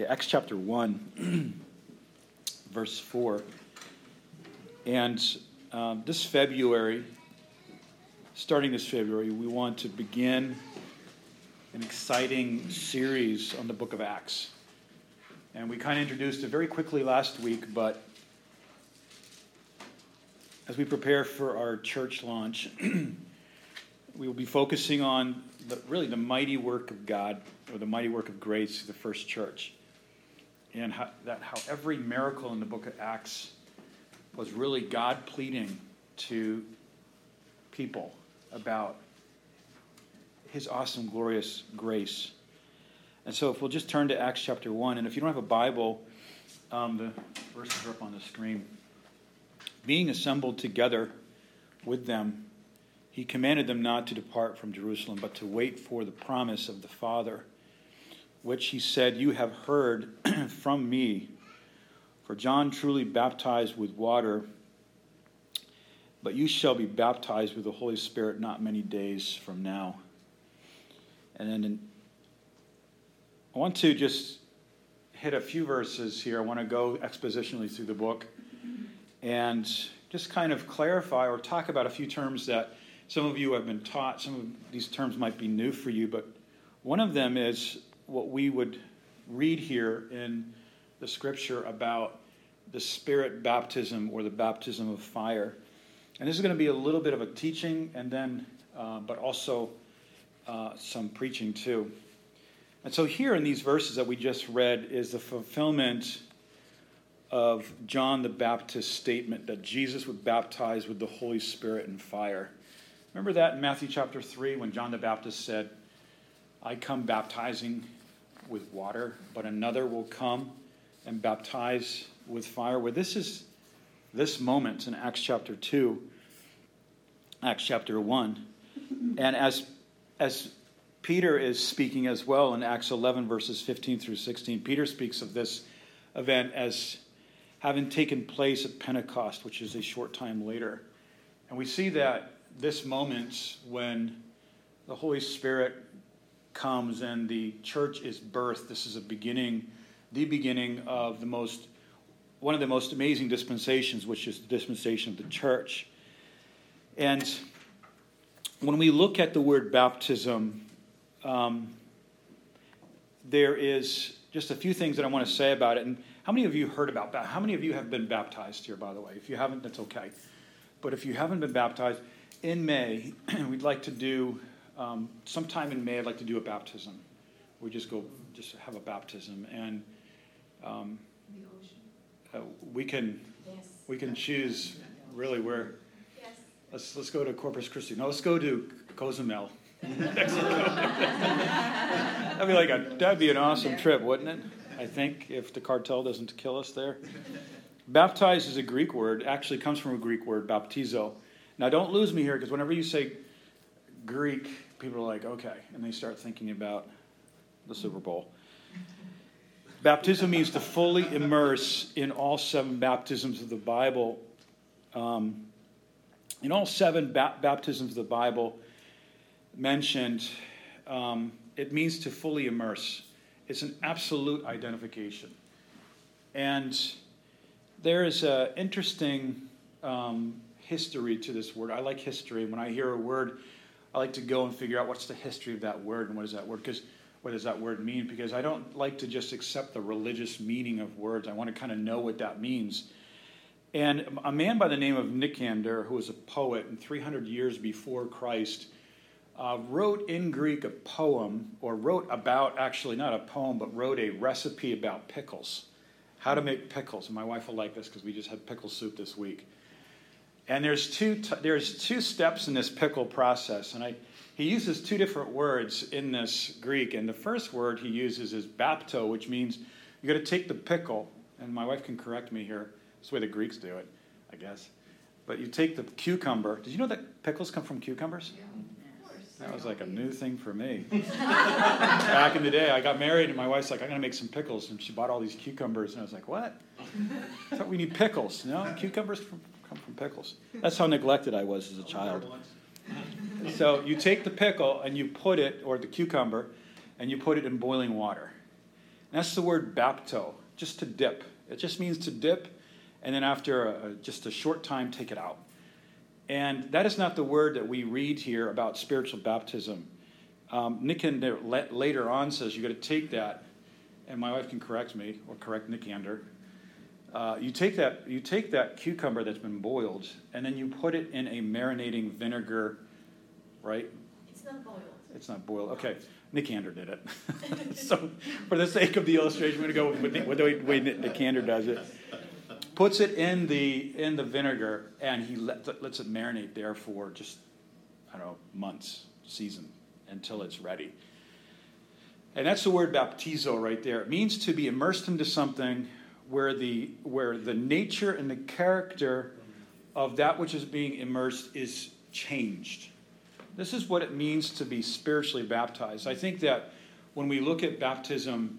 Okay, Acts chapter 1, verse 4. And um, this February, starting this February, we want to begin an exciting series on the book of Acts. And we kind of introduced it very quickly last week, but as we prepare for our church launch, we will be focusing on the, really the mighty work of God or the mighty work of grace to the first church. And how, that how every miracle in the book of Acts was really God pleading to people about his awesome, glorious grace. And so, if we'll just turn to Acts chapter 1, and if you don't have a Bible, um, the verses are up on the screen. Being assembled together with them, he commanded them not to depart from Jerusalem, but to wait for the promise of the Father, which he said, You have heard from me. For John truly baptized with water, but you shall be baptized with the Holy Spirit not many days from now. And then in, I want to just hit a few verses here. I want to go expositionally through the book and just kind of clarify or talk about a few terms that some of you have been taught. Some of these terms might be new for you, but one of them is what we would read here in the scripture about the spirit baptism or the baptism of fire. And this is going to be a little bit of a teaching and then, uh, but also uh, some preaching too. And so, here in these verses that we just read is the fulfillment of John the Baptist's statement that Jesus would baptize with the Holy Spirit and fire. Remember that in Matthew chapter 3 when John the Baptist said, I come baptizing with water, but another will come and baptize with fire. Well, this is this moment in Acts chapter 2, Acts chapter 1. And as, as Peter is speaking as well in Acts 11, verses 15 through 16, Peter speaks of this event as having taken place at Pentecost, which is a short time later. And we see that this moment when the Holy Spirit comes and the church is birthed, this is a beginning, the beginning of the most, one of the most amazing dispensations, which is the dispensation of the church. And when we look at the word baptism, um, there is just a few things that I want to say about it. And how many of you heard about that? How many of you have been baptized here, by the way? If you haven't, that's okay. But if you haven't been baptized, in May, we'd like to do, um, sometime in May, I'd like to do a baptism. We just go, just have a baptism. And um, uh, we can yes. we can choose really where. Yes. Let's, let's go to Corpus Christi. No, let's go to Cozumel. Mexico. that'd be like a that'd be an awesome trip, wouldn't it? I think if the cartel doesn't kill us there. Baptize is a Greek word. Actually, comes from a Greek word, baptizo. Now, don't lose me here because whenever you say Greek, people are like, okay, and they start thinking about the Super Bowl. Baptism means to fully immerse in all seven baptisms of the Bible. Um, in all seven ba- baptisms of the Bible mentioned, um, it means to fully immerse. It's an absolute identification. And there is an interesting um, history to this word. I like history. When I hear a word, I like to go and figure out what's the history of that word and what is that word because what does that word mean? Because I don't like to just accept the religious meaning of words. I want to kind of know what that means. And a man by the name of Nicander, who was a poet and 300 years before Christ, uh, wrote in Greek a poem, or wrote about, actually not a poem, but wrote a recipe about pickles. How to make pickles. And my wife will like this because we just had pickle soup this week. And there's two, t- there's two steps in this pickle process. And I, he uses two different words in this Greek. And the first word he uses is bapto, which means you got to take the pickle. And my wife can correct me here. That's the way the Greeks do it, I guess. But you take the cucumber. Did you know that pickles come from cucumbers? Yeah. That was like a new thing for me. Back in the day, I got married, and my wife's like, I'm going to make some pickles. And she bought all these cucumbers. And I was like, what? I thought we need pickles. No, cucumbers from come from pickles. That's how neglected I was as a child. So you take the pickle and you put it, or the cucumber, and you put it in boiling water. And that's the word bapto, just to dip. It just means to dip, and then after a, just a short time, take it out. And that is not the word that we read here about spiritual baptism. Um, Nicander later on says you got to take that, and my wife can correct me or correct Nicander. Uh, you take that you take that cucumber that's been boiled, and then you put it in a marinating vinegar, right? It's not boiled. It's not boiled. Okay, Nicander did it. so, for the sake of the illustration, we're going to go with the way Nicander does it puts it in the in the vinegar, and he let, lets it marinate there for just I don't know months, season until it's ready. And that's the word baptizo right there. It means to be immersed into something where the where the nature and the character of that which is being immersed is changed. This is what it means to be spiritually baptized. I think that when we look at baptism,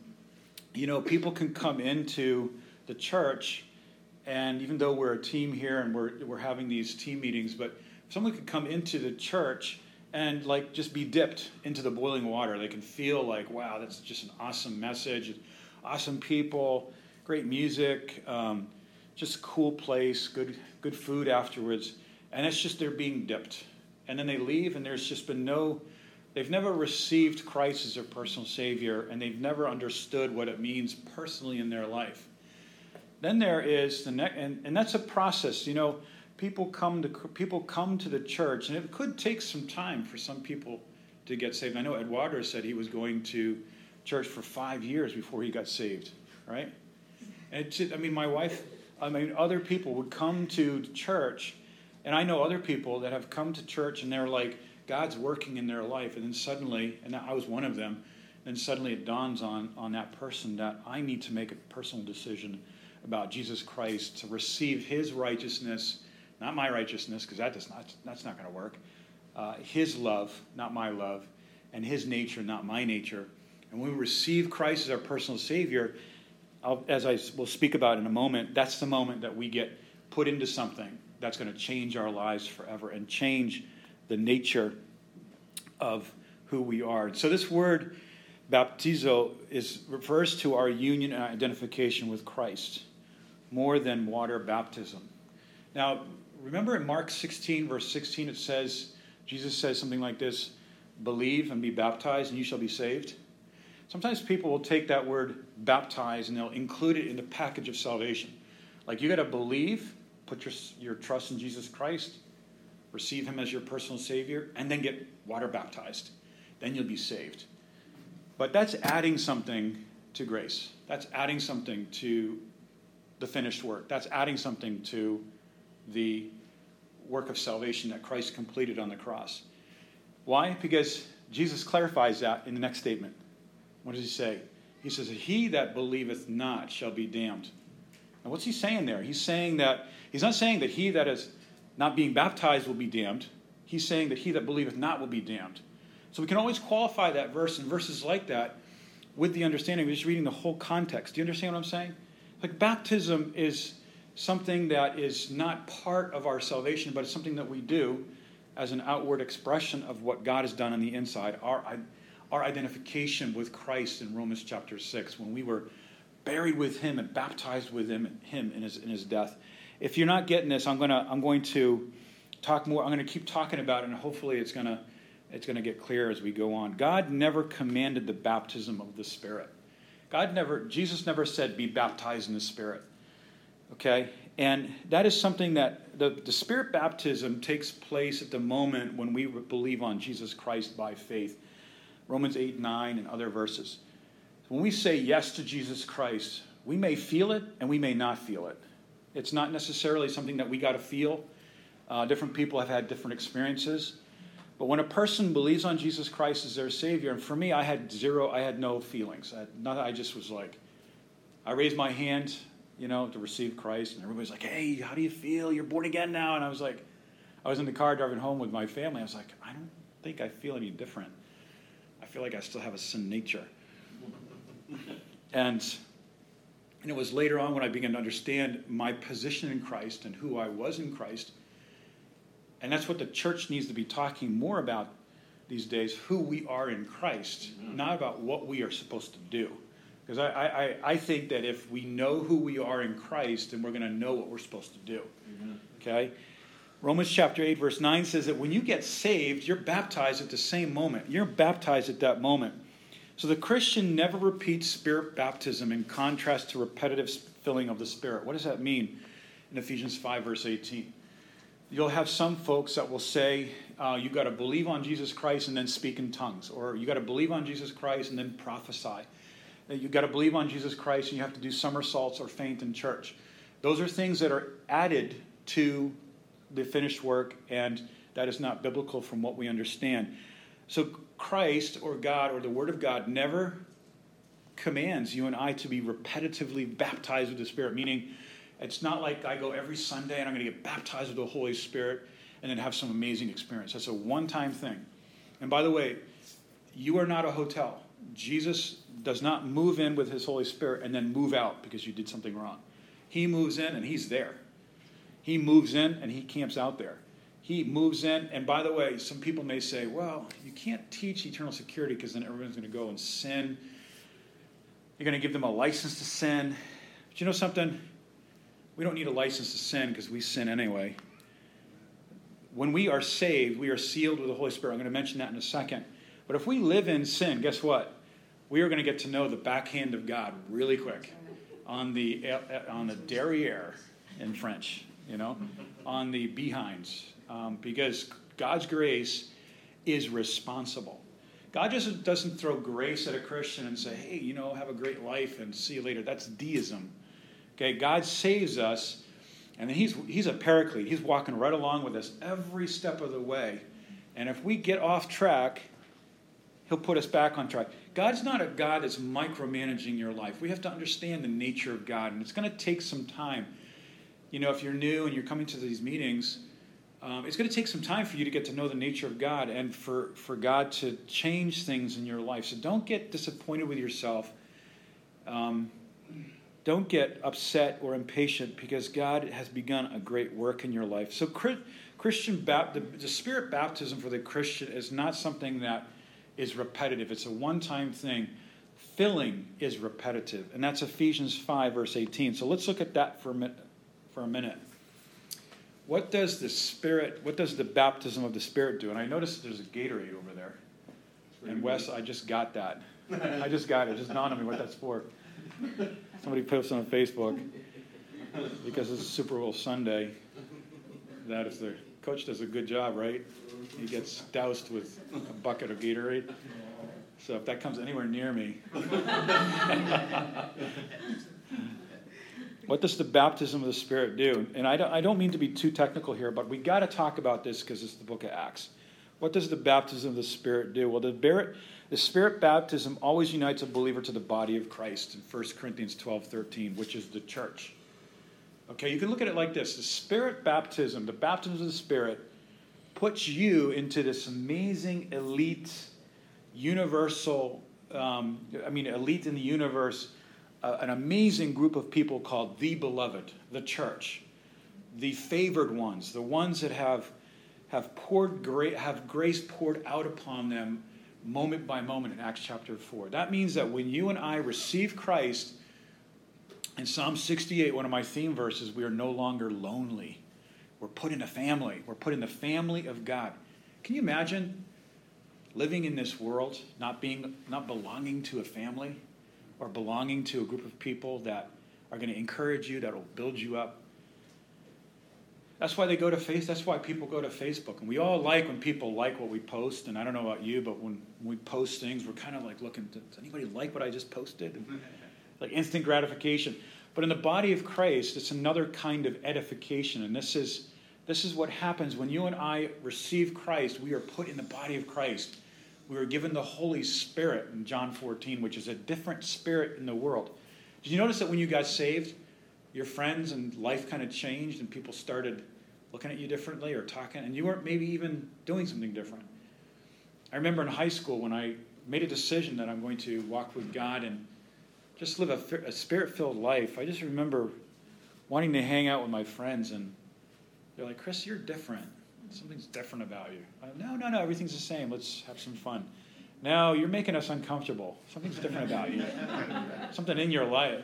you know, people can come into the church and even though we're a team here and we're, we're having these team meetings, but someone could come into the church and like just be dipped into the boiling water. They can feel like, wow, that's just an awesome message, awesome people, great music, um, just cool place, good good food afterwards, and it's just they're being dipped, and then they leave, and there's just been no, they've never received Christ as their personal Savior, and they've never understood what it means personally in their life. Then there is the next, and, and that's a process. You know, people come to people come to the church, and it could take some time for some people to get saved. I know Eduardo said he was going to church for five years before he got saved, right? And I mean, my wife, I mean, other people would come to church, and I know other people that have come to church and they're like, God's working in their life, and then suddenly, and I was one of them, then suddenly it dawns on on that person that I need to make a personal decision about Jesus Christ to receive his righteousness, not my righteousness, because that does not, that's not going to work. Uh, his love, not my love, and his nature, not my nature. And when we receive Christ as our personal Savior, I'll, as I will speak about in a moment, that's the moment that we get put into something that's going to change our lives forever and change the nature of who we are. So this word baptizo is refers to our union and identification with Christ more than water baptism. Now, remember in Mark 16, verse 16, it says, Jesus says something like this believe and be baptized, and you shall be saved. Sometimes people will take that word baptize and they'll include it in the package of salvation. Like you got to believe, put your, your trust in Jesus Christ, receive Him as your personal Savior, and then get water baptized. Then you'll be saved. But that's adding something to grace. That's adding something to the finished work. That's adding something to the work of salvation that Christ completed on the cross. Why? Because Jesus clarifies that in the next statement. What does he say? He says, He that believeth not shall be damned. Now, what's he saying there? He's saying that, he's not saying that he that is not being baptized will be damned. He's saying that he that believeth not will be damned. So we can always qualify that verse and verses like that with the understanding of just reading the whole context. Do you understand what I'm saying? Like baptism is something that is not part of our salvation, but it's something that we do as an outward expression of what God has done on the inside. Our, our identification with Christ in Romans chapter 6, when we were buried with him and baptized with him, him in, his, in his death. If you're not getting this, I'm, gonna, I'm going to talk more. I'm going to keep talking about it, and hopefully it's going to it's going to get clear as we go on. God never commanded the baptism of the Spirit. God never, Jesus never said, be baptized in the Spirit. Okay? And that is something that the, the Spirit baptism takes place at the moment when we believe on Jesus Christ by faith. Romans 8, 9, and other verses. When we say yes to Jesus Christ, we may feel it and we may not feel it. It's not necessarily something that we got to feel. Uh, different people have had different experiences. But when a person believes on Jesus Christ as their Savior, and for me, I had zero, I had no feelings. I, I just was like, I raised my hand, you know, to receive Christ, and everybody's like, hey, how do you feel? You're born again now. And I was like, I was in the car driving home with my family. I was like, I don't think I feel any different. I feel like I still have a sin nature. and, and it was later on when I began to understand my position in Christ and who I was in Christ and that's what the church needs to be talking more about these days who we are in Christ, not about what we are supposed to do. Because I, I, I think that if we know who we are in Christ, then we're going to know what we're supposed to do. Mm-hmm. Okay? Romans chapter 8, verse 9 says that when you get saved, you're baptized at the same moment. You're baptized at that moment. So the Christian never repeats spirit baptism in contrast to repetitive filling of the Spirit. What does that mean in Ephesians 5, verse 18? You'll have some folks that will say, uh, you got to believe on Jesus Christ and then speak in tongues, or you got to believe on Jesus Christ and then prophesy. You got to believe on Jesus Christ and you have to do somersaults or faint in church. Those are things that are added to the finished work, and that is not biblical from what we understand. So, Christ or God or the Word of God never commands you and I to be repetitively baptized with the Spirit, meaning it's not like I go every Sunday and I'm going to get baptized with the Holy Spirit and then have some amazing experience. That's a one time thing. And by the way, you are not a hotel. Jesus does not move in with his Holy Spirit and then move out because you did something wrong. He moves in and he's there. He moves in and he camps out there. He moves in, and by the way, some people may say, well, you can't teach eternal security because then everyone's going to go and sin. You're going to give them a license to sin. But you know something? We don't need a license to sin because we sin anyway. When we are saved, we are sealed with the Holy Spirit. I'm going to mention that in a second. But if we live in sin, guess what? We are going to get to know the backhand of God really quick on the, uh, uh, on the derriere in French you know, on the behinds, um, because God's grace is responsible. God just doesn't throw grace at a Christian and say, hey, you know, have a great life and see you later. That's deism. Okay, God saves us, and then he's, he's a paraclete. He's walking right along with us every step of the way. And if we get off track, he'll put us back on track. God's not a God that's micromanaging your life. We have to understand the nature of God, and it's going to take some time you know, if you're new and you're coming to these meetings, um, it's going to take some time for you to get to know the nature of God and for, for God to change things in your life. So don't get disappointed with yourself. Um, don't get upset or impatient because God has begun a great work in your life. So, Christian the, the Spirit baptism for the Christian is not something that is repetitive, it's a one time thing. Filling is repetitive, and that's Ephesians 5, verse 18. So, let's look at that for a minute for a minute. What does the Spirit, what does the baptism of the Spirit do? And I noticed there's a Gatorade over there. And Wes, I just got that. I just got it. Just dawned on me what that's for. Somebody posted on Facebook because it's Super Bowl Sunday. That is the coach does a good job, right? He gets doused with a bucket of Gatorade. So if that comes anywhere near me, What does the baptism of the Spirit do? And I don't, I don't mean to be too technical here, but we got to talk about this because it's the book of Acts. What does the baptism of the Spirit do? Well, the Spirit, the Spirit baptism always unites a believer to the body of Christ in 1 Corinthians 12 13, which is the church. Okay, you can look at it like this the Spirit baptism, the baptism of the Spirit, puts you into this amazing elite, universal, um, I mean, elite in the universe an amazing group of people called the beloved, the church, the favored ones, the ones that have have poured gra- have grace poured out upon them moment by moment in Acts chapter 4. That means that when you and I receive Christ, in Psalm 68, one of my theme verses, we are no longer lonely. We're put in a family. We're put in the family of God. Can you imagine living in this world, not being not belonging to a family? Or belonging to a group of people that are going to encourage you, that will build you up. That's why they go to face. That's why people go to Facebook, and we all like when people like what we post. And I don't know about you, but when we post things, we're kind of like looking. Does anybody like what I just posted? Like instant gratification. But in the body of Christ, it's another kind of edification, and this is this is what happens when you and I receive Christ. We are put in the body of Christ we were given the Holy Spirit in John 14, which is a different spirit in the world. Did you notice that when you got saved, your friends and life kind of changed and people started looking at you differently or talking, and you weren't maybe even doing something different? I remember in high school when I made a decision that I'm going to walk with God and just live a, a spirit filled life. I just remember wanting to hang out with my friends, and they're like, Chris, you're different something's different about you. Uh, no, no, no, everything's the same. Let's have some fun. No, you're making us uncomfortable. Something's different about you. Something in your life.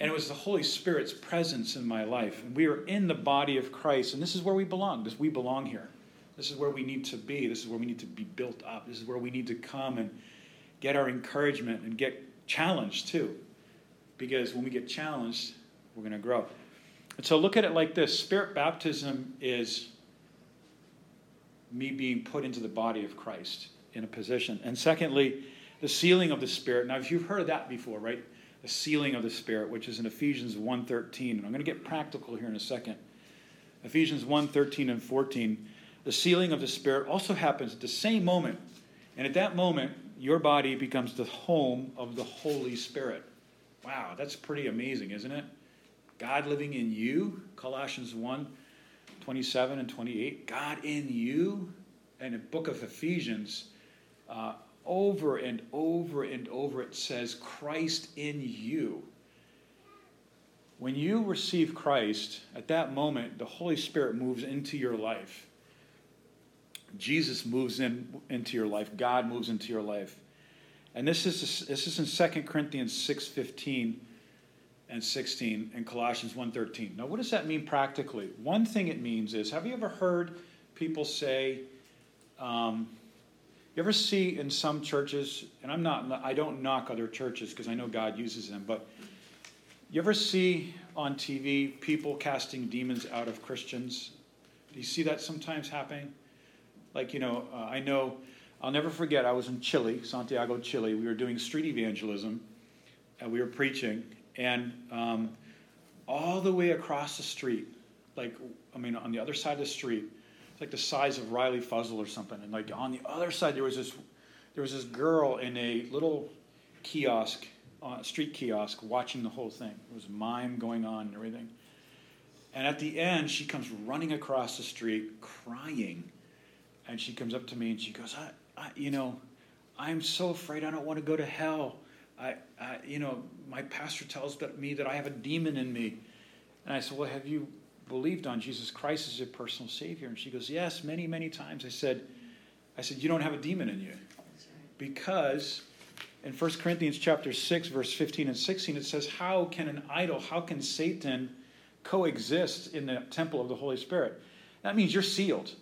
And it was the Holy Spirit's presence in my life. And we are in the body of Christ, and this is where we belong. This, we belong here. This is where we need to be. This is where we need to be built up. This is where we need to come and get our encouragement and get challenged too. Because when we get challenged, we're going to grow. And so look at it like this Spirit baptism is me being put into the body of Christ in a position. And secondly, the sealing of the Spirit. Now, if you've heard that before, right? The sealing of the Spirit, which is in Ephesians 1.13. And I'm going to get practical here in a second. Ephesians 1.13 and 14. The sealing of the Spirit also happens at the same moment. And at that moment, your body becomes the home of the Holy Spirit. Wow, that's pretty amazing, isn't it? God living in you, Colossians 1 27 and 28. God in you. And the book of Ephesians, uh, over and over and over, it says, Christ in you. When you receive Christ, at that moment, the Holy Spirit moves into your life. Jesus moves in into your life. God moves into your life. And this is this is in 2 Corinthians 6:15 and 16 and Colossians 1:13. Now what does that mean practically? One thing it means is have you ever heard people say um, you ever see in some churches, and I'm not, I don't knock other churches because I know God uses them, but you ever see on TV people casting demons out of Christians? Do you see that sometimes happening? Like, you know, uh, I know, I'll never forget, I was in Chile, Santiago, Chile. We were doing street evangelism, and we were preaching, and um, all the way across the street, like, I mean, on the other side of the street, it's like the size of Riley Fuzzle or something. And like on the other side, there was this there was this girl in a little kiosk, uh, street kiosk, watching the whole thing. There was mime going on and everything. And at the end, she comes running across the street, crying, and she comes up to me and she goes, I, I you know, I'm so afraid I don't want to go to hell. I, I, you know, my pastor tells me that I have a demon in me. And I said, Well, have you believed on Jesus Christ as your personal Savior? And she goes, Yes, many, many times. I said, I said, You don't have a demon in you. Because in 1 Corinthians chapter 6, verse 15 and 16, it says, How can an idol, how can Satan coexist in the temple of the Holy Spirit? That means you're sealed. Do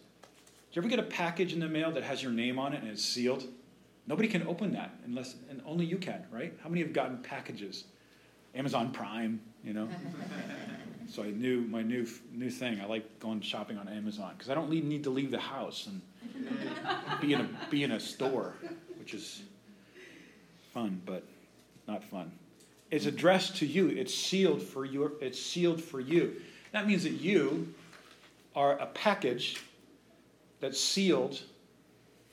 you ever get a package in the mail that has your name on it and it's sealed? Nobody can open that unless, and only you can, right? How many have gotten packages? Amazon Prime, you know? So I knew my new new thing. I like going shopping on Amazon because I don't need to leave the house and be in a be in a store, which is fun, but not fun. It's addressed to you. It's sealed for you. It's sealed for you. That means that you are a package that's sealed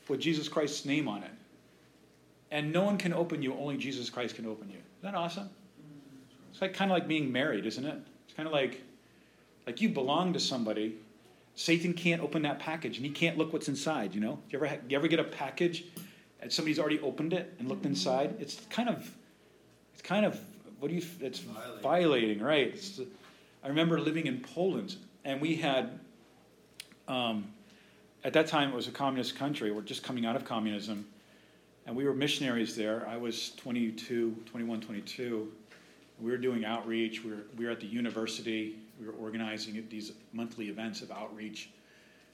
with Jesus Christ's name on it. And no one can open you, only Jesus Christ can open you. Isn't that awesome? It's like kind of like being married, isn't it? It's kind of like, like you belong to somebody. Satan can't open that package, and he can't look what's inside. You know, you ever you ever get a package, and somebody's already opened it and looked inside? It's kind of, it's kind of what do you? It's violating, violating right? It's, I remember living in Poland, and we had, um, at that time it was a communist country. We're just coming out of communism, and we were missionaries there. I was 22, 21, 22 we were doing outreach. We were, we were at the university. We were organizing these monthly events of outreach,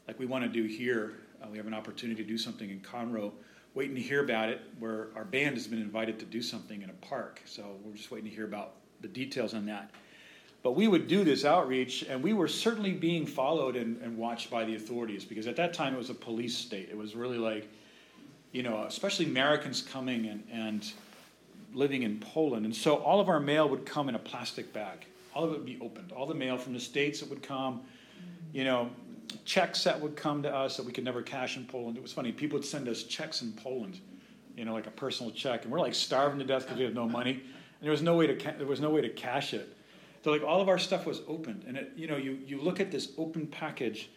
like we want to do here. Uh, we have an opportunity to do something in Conroe. Waiting to hear about it. Where our band has been invited to do something in a park, so we're just waiting to hear about the details on that. But we would do this outreach, and we were certainly being followed and, and watched by the authorities because at that time it was a police state. It was really like, you know, especially Americans coming and, and living in Poland. And so all of our mail would come in a plastic bag. All of it would be opened. All the mail from the States that would come, you know, checks that would come to us that we could never cash in Poland. It was funny. People would send us checks in Poland, you know, like a personal check. And we're like starving to death because we had no money. And there was no way to, ca- there was no way to cash it. So like all of our stuff was opened. And, it, you know, you, you look at this open package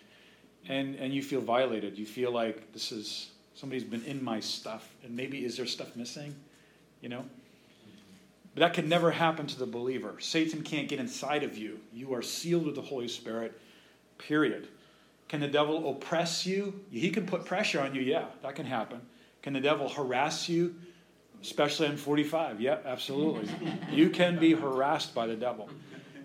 and, and you feel violated. You feel like this is, somebody's been in my stuff. And maybe is there stuff missing? You know? But that can never happen to the believer. Satan can't get inside of you. You are sealed with the Holy Spirit, period. Can the devil oppress you? He can put pressure on you, yeah, that can happen. Can the devil harass you, especially on 45? Yeah, absolutely. you can be harassed by the devil.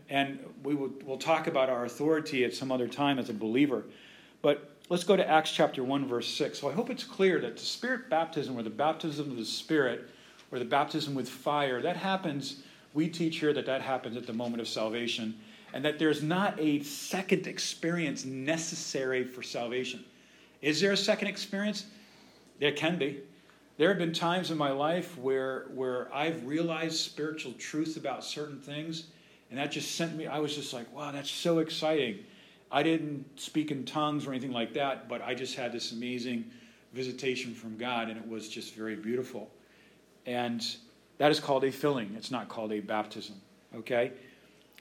And we will we'll talk about our authority at some other time as a believer. But let's go to Acts chapter 1, verse 6. So I hope it's clear that the Spirit baptism, or the baptism of the Spirit, or the baptism with fire, that happens, we teach here that that happens at the moment of salvation, and that there's not a second experience necessary for salvation. Is there a second experience? There can be. There have been times in my life where, where I've realized spiritual truth about certain things, and that just sent me, I was just like, wow, that's so exciting. I didn't speak in tongues or anything like that, but I just had this amazing visitation from God, and it was just very beautiful. And that is called a filling, it's not called a baptism. Okay?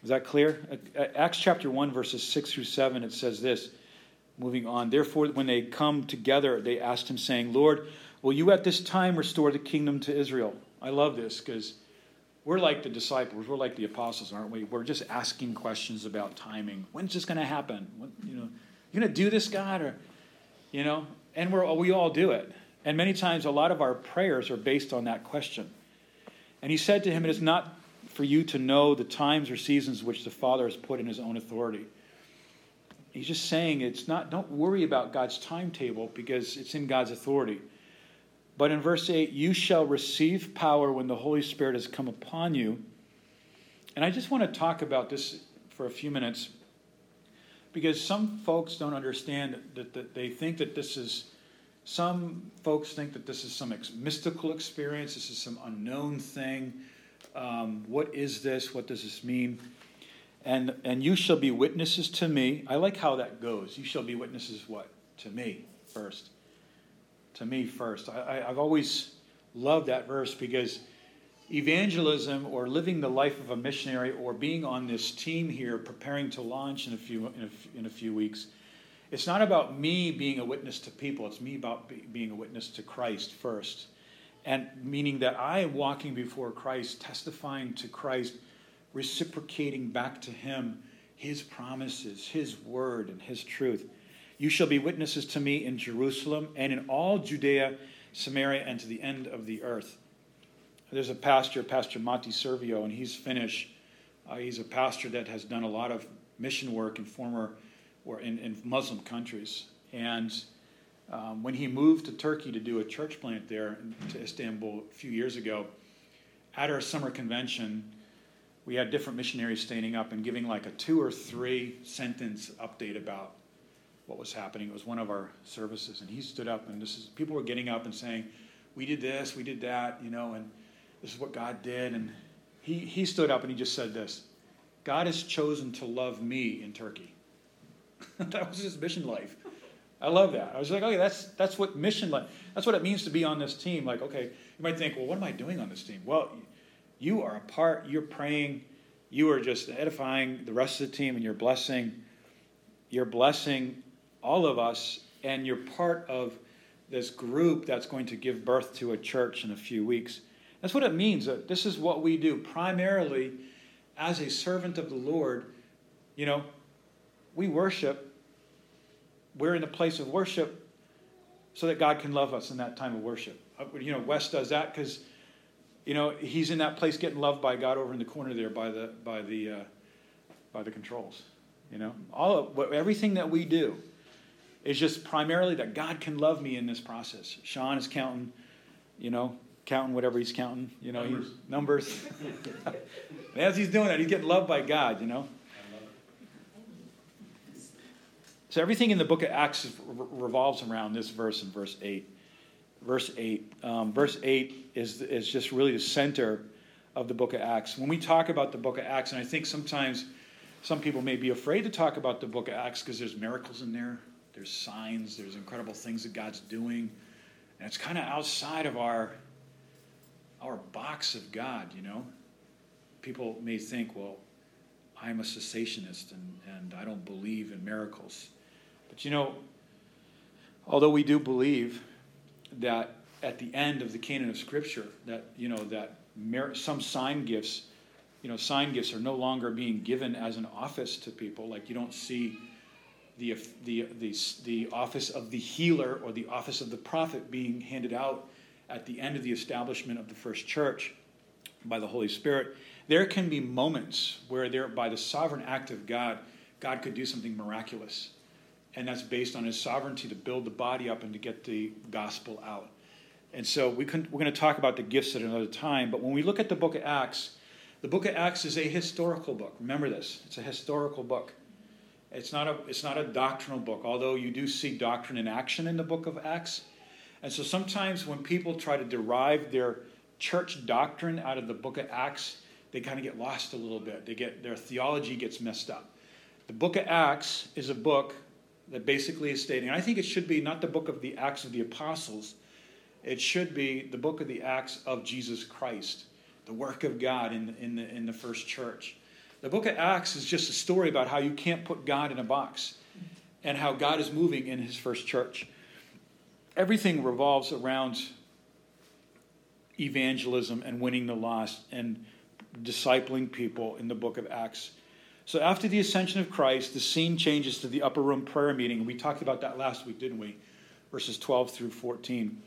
Is that clear? Acts chapter 1, verses 6 through 7, it says this. Moving on. Therefore, when they come together, they asked him, saying, Lord, will you at this time restore the kingdom to Israel? I love this because we're like the disciples, we're like the apostles, aren't we? We're just asking questions about timing. When's this going to happen? When, you know, you going to do this, God, or you know? And we're we all do it. And many times, a lot of our prayers are based on that question. And he said to him, "It is not for you to know the times or seasons which the Father has put in His own authority." He's just saying it's not. Don't worry about God's timetable because it's in God's authority. But in verse 8, you shall receive power when the Holy Spirit has come upon you. And I just want to talk about this for a few minutes because some folks don't understand that, that they think that this is, some folks think that this is some ex- mystical experience, this is some unknown thing. Um, what is this? What does this mean? And, and you shall be witnesses to me. I like how that goes. You shall be witnesses what? To me first to me first. I, have always loved that verse because evangelism or living the life of a missionary or being on this team here preparing to launch in a few, in a, in a few weeks, it's not about me being a witness to people, it's me about be, being a witness to Christ first. And meaning that I am walking before Christ, testifying to Christ, reciprocating back to Him His promises, His word, and His truth. You shall be witnesses to me in Jerusalem and in all Judea, Samaria, and to the end of the earth. There's a pastor, Pastor Monty Servio, and he's Finnish. Uh, he's a pastor that has done a lot of mission work in former or in, in Muslim countries. And um, when he moved to Turkey to do a church plant there to Istanbul a few years ago, at our summer convention, we had different missionaries standing up and giving like a two or three sentence update about what was happening. It was one of our services, and he stood up, and this is people were getting up and saying, "We did this, we did that," you know, and this is what God did. And he he stood up and he just said this: God has chosen to love me in Turkey. that was his mission life. I love that. I was like, okay, that's that's what mission life. That's what it means to be on this team. Like, okay, you might think, well, what am I doing on this team? Well, you are a part. You're praying. You are just edifying the rest of the team, and you're blessing. You're blessing all of us, and you're part of this group that's going to give birth to a church in a few weeks. That's what it means. This is what we do primarily as a servant of the Lord. You know, we worship, we're in a place of worship so that God can love us in that time of worship. Uh, you know, Wes does that because, you know, he's in that place getting loved by God over in the corner there by the by the uh, by the controls. You know, all of, everything that we do is just primarily that God can love me in this process. Sean is counting, you know, counting whatever he's counting, you know, numbers. Numbers. as he's doing that, he's getting loved by God, you know. So everything in the book of Acts revolves around this verse in verse 8. Verse 8. Um, verse 8 is, is just really the center of the book of Acts. When we talk about the book of Acts, and I think sometimes some people may be afraid to talk about the book of Acts because there's miracles in there, there's signs, there's incredible things that God's doing. And it's kind of outside of our our box of God, you know. People may think, well, I'm a cessationist and, and I don't believe in miracles. But you know, although we do believe that at the end of the canon of Scripture, that you know that some sign gifts, you know, sign gifts are no longer being given as an office to people. Like you don't see the, the, the, the office of the healer or the office of the prophet being handed out at the end of the establishment of the first church by the Holy Spirit, there can be moments where there, by the sovereign act of God, God could do something miraculous. And that's based on his sovereignty to build the body up and to get the gospel out. And so we can, we're going to talk about the gifts at another time. But when we look at the book of Acts, the book of Acts is a historical book. Remember this it's a historical book. It's not a, it's not a doctrinal book, although you do see doctrine in action in the book of Acts. And so sometimes when people try to derive their church doctrine out of the book of Acts, they kind of get lost a little bit. They get their theology gets messed up. The book of Acts is a book that basically is stating, I think it should be not the book of the Acts of the Apostles, it should be the book of the Acts of Jesus Christ, the work of God in the, in the, in the first church. The book of Acts is just a story about how you can't put God in a box and how God is moving in his first church. Everything revolves around evangelism and winning the lost and discipling people in the book of Acts. So after the ascension of Christ, the scene changes to the upper room prayer meeting. We talked about that last week, didn't we? Verses 12 through 14,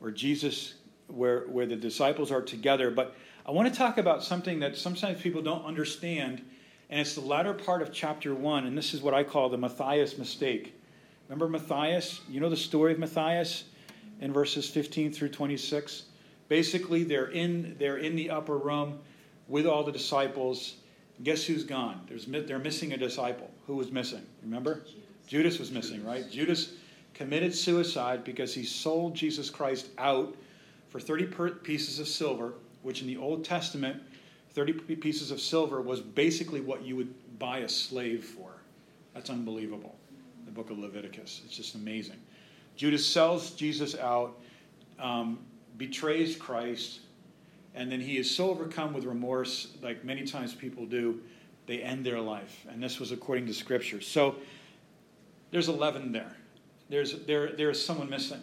where Jesus, where, where the disciples are together. But I want to talk about something that sometimes people don't understand, and it's the latter part of chapter 1, and this is what I call the Matthias mistake. Remember Matthias? You know the story of Matthias in verses 15 through 26? Basically, they're in, they're in the upper room with all the disciples. Guess who's gone? There's, they're missing a disciple. Who was missing? Remember? Judas. Judas was missing, right? Judas committed suicide because he sold Jesus Christ out for 30 pieces of silver which in the Old Testament, 30 pieces of silver was basically what you would buy a slave for. That's unbelievable. The book of Leviticus. It's just amazing. Judas sells Jesus out, um, betrays Christ, and then he is so overcome with remorse, like many times people do, they end their life. And this was according to Scripture. So there's 11 there. There's, there, there is someone missing.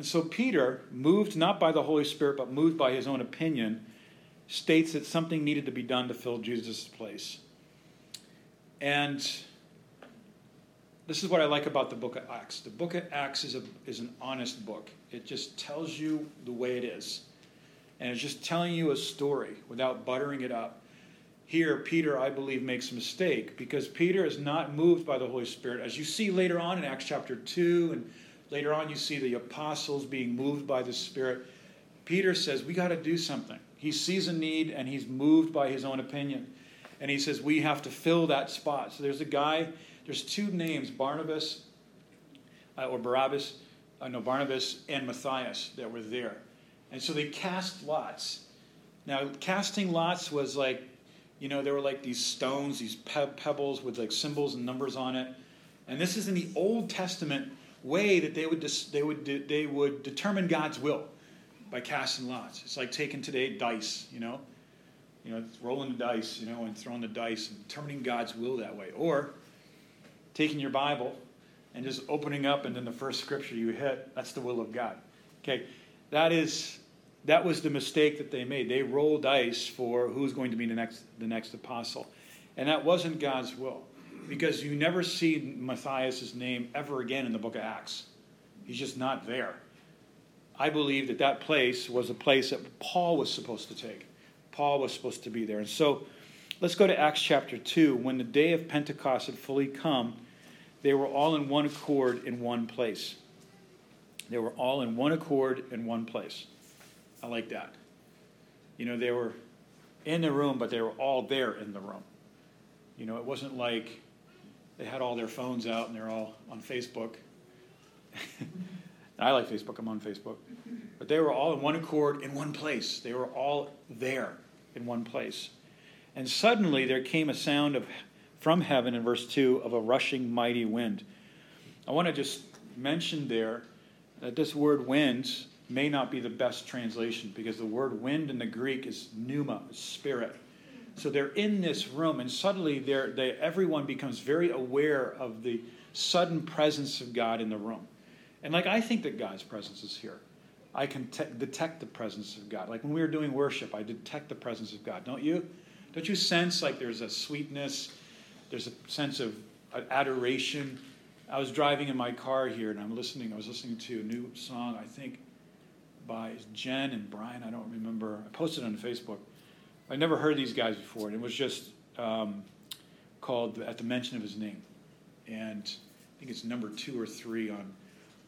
And so Peter, moved not by the Holy Spirit, but moved by his own opinion, states that something needed to be done to fill Jesus' place. And this is what I like about the book of Acts. The book of Acts is, a, is an honest book, it just tells you the way it is. And it's just telling you a story without buttering it up. Here, Peter, I believe, makes a mistake because Peter is not moved by the Holy Spirit. As you see later on in Acts chapter 2 and Later on, you see the apostles being moved by the Spirit. Peter says, We got to do something. He sees a need and he's moved by his own opinion. And he says, We have to fill that spot. So there's a guy, there's two names, Barnabas uh, or Barabbas, uh, no, Barnabas and Matthias that were there. And so they cast lots. Now, casting lots was like, you know, there were like these stones, these pe- pebbles with like symbols and numbers on it. And this is in the Old Testament way that they would, they would, they would determine God's will by casting lots. It's like taking today dice, you know, you know, rolling the dice, you know, and throwing the dice and determining God's will that way. Or taking your Bible and just opening up and then the first scripture you hit, that's the will of God. Okay, that is that was the mistake that they made. They rolled dice for who's going to be the next the next apostle. And that wasn't God's will because you never see Matthias' name ever again in the book of Acts. He's just not there. I believe that that place was a place that Paul was supposed to take. Paul was supposed to be there. And so let's go to Acts chapter 2. When the day of Pentecost had fully come, they were all in one accord in one place. They were all in one accord in one place. I like that. You know, they were in the room, but they were all there in the room. You know, it wasn't like they had all their phones out and they're all on Facebook. I like Facebook, I'm on Facebook. But they were all in one accord in one place. They were all there in one place. And suddenly there came a sound of from heaven in verse 2 of a rushing mighty wind. I want to just mention there that this word wind may not be the best translation because the word wind in the Greek is pneuma, spirit. So they're in this room, and suddenly they, everyone becomes very aware of the sudden presence of God in the room. And like I think that God's presence is here. I can te- detect the presence of God. Like when we were doing worship, I detect the presence of God. Don't you? Don't you sense like there's a sweetness, there's a sense of adoration. I was driving in my car here and I'm listening. I was listening to a new song, I think, by Jen and Brian. I don't remember. I posted on Facebook. I never heard these guys before, and it was just um, called At the Mention of His Name. And I think it's number two or three on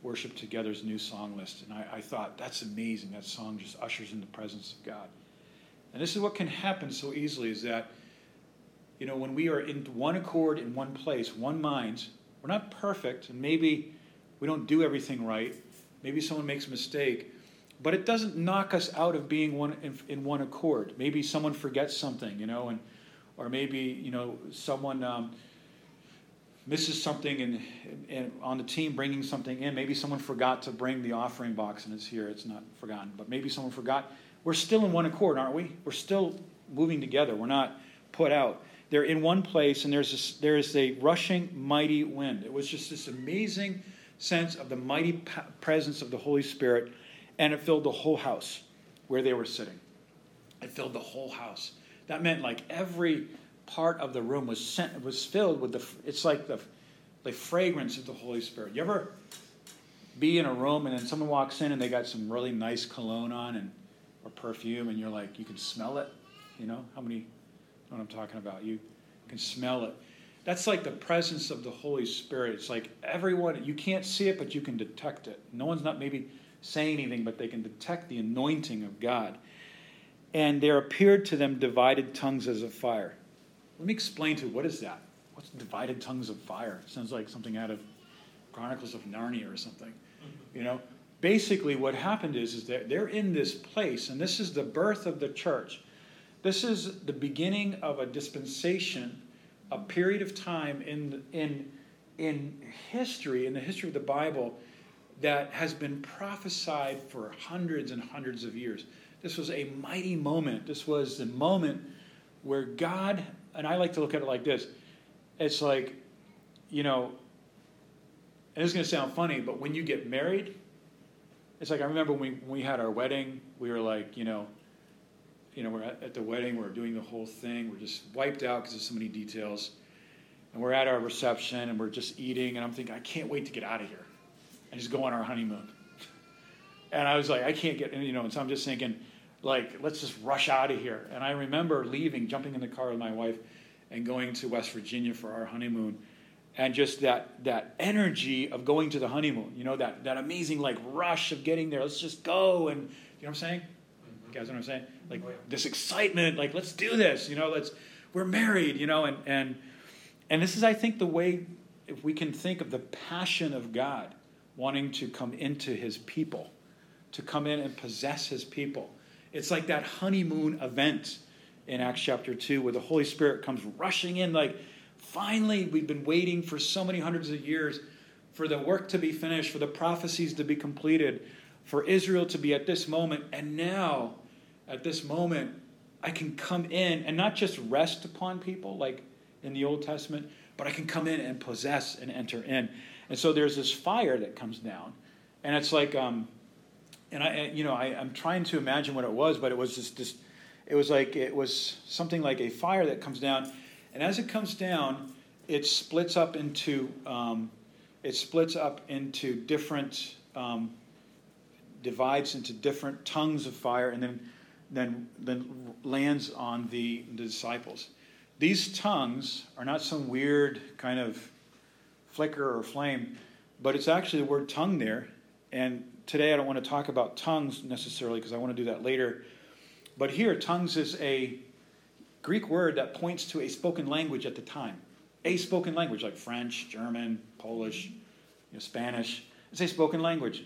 Worship Together's new song list. And I, I thought, that's amazing. That song just ushers in the presence of God. And this is what can happen so easily is that, you know, when we are in one accord, in one place, one mind, we're not perfect, and maybe we don't do everything right. Maybe someone makes a mistake, but it doesn't knock us out of being one in, in one accord. Maybe someone forgets something, you know, and or maybe you know someone um, misses something and, and on the team bringing something in. Maybe someone forgot to bring the offering box and it's here. It's not forgotten, but maybe someone forgot we're still in one accord, aren't we? We're still moving together. We're not put out. They're in one place, and there's this, there is a rushing, mighty wind. It was just this amazing sense of the mighty presence of the Holy Spirit, and it filled the whole house where they were sitting. It filled the whole house. That meant like every part of the room was sent, was filled with the. It's like the the fragrance of the Holy Spirit. You ever be in a room and then someone walks in and they got some really nice cologne on and or perfume and you're like, you can smell it. You know, how many know what I'm talking about? You can smell it. That's like the presence of the Holy Spirit. It's like everyone, you can't see it, but you can detect it. No one's not maybe saying anything, but they can detect the anointing of God. And there appeared to them divided tongues as of fire. Let me explain to you what is that? What's divided tongues of fire? Sounds like something out of Chronicles of Narnia or something. You know, basically what happened is, is that they're in this place, and this is the birth of the church. This is the beginning of a dispensation, a period of time in, in, in history, in the history of the Bible, that has been prophesied for hundreds and hundreds of years. This was a mighty moment. This was the moment where God, and I like to look at it like this it's like, you know, and it's going to sound funny, but when you get married, it's like I remember when we, when we had our wedding, we were like, you know, you know, we're at, at the wedding, we're doing the whole thing, we're just wiped out because there's so many details, and we're at our reception and we're just eating, and I'm thinking, I can't wait to get out of here and just go on our honeymoon. And I was like, I can't get, you know, and so I'm just thinking, like, let's just rush out of here. And I remember leaving, jumping in the car with my wife, and going to West Virginia for our honeymoon. And just that that energy of going to the honeymoon you know that that amazing like rush of getting there. Let's just go and you know what i'm saying? Mm-hmm. You guys know what i'm saying? Like oh, this excitement like let's do this you know let's we're married you know and and and this is i think the way if we can think of the passion of god wanting to come into his people to come in and possess his people it's like that honeymoon event in acts chapter 2 where the holy spirit comes rushing in like Finally, we've been waiting for so many hundreds of years for the work to be finished, for the prophecies to be completed, for Israel to be at this moment. And now, at this moment, I can come in and not just rest upon people like in the Old Testament, but I can come in and possess and enter in. And so there's this fire that comes down. And it's like, um, and I, you know, I, am trying to imagine what it was, but it was just this, it was like, it was something like a fire that comes down and as it comes down, it splits up into um, it splits up into different um, divides into different tongues of fire, and then then then lands on the, the disciples. These tongues are not some weird kind of flicker or flame, but it's actually the word tongue there. And today I don't want to talk about tongues necessarily because I want to do that later. But here, tongues is a Greek word that points to a spoken language at the time. A spoken language like French, German, Polish, you know, Spanish. It's a spoken language.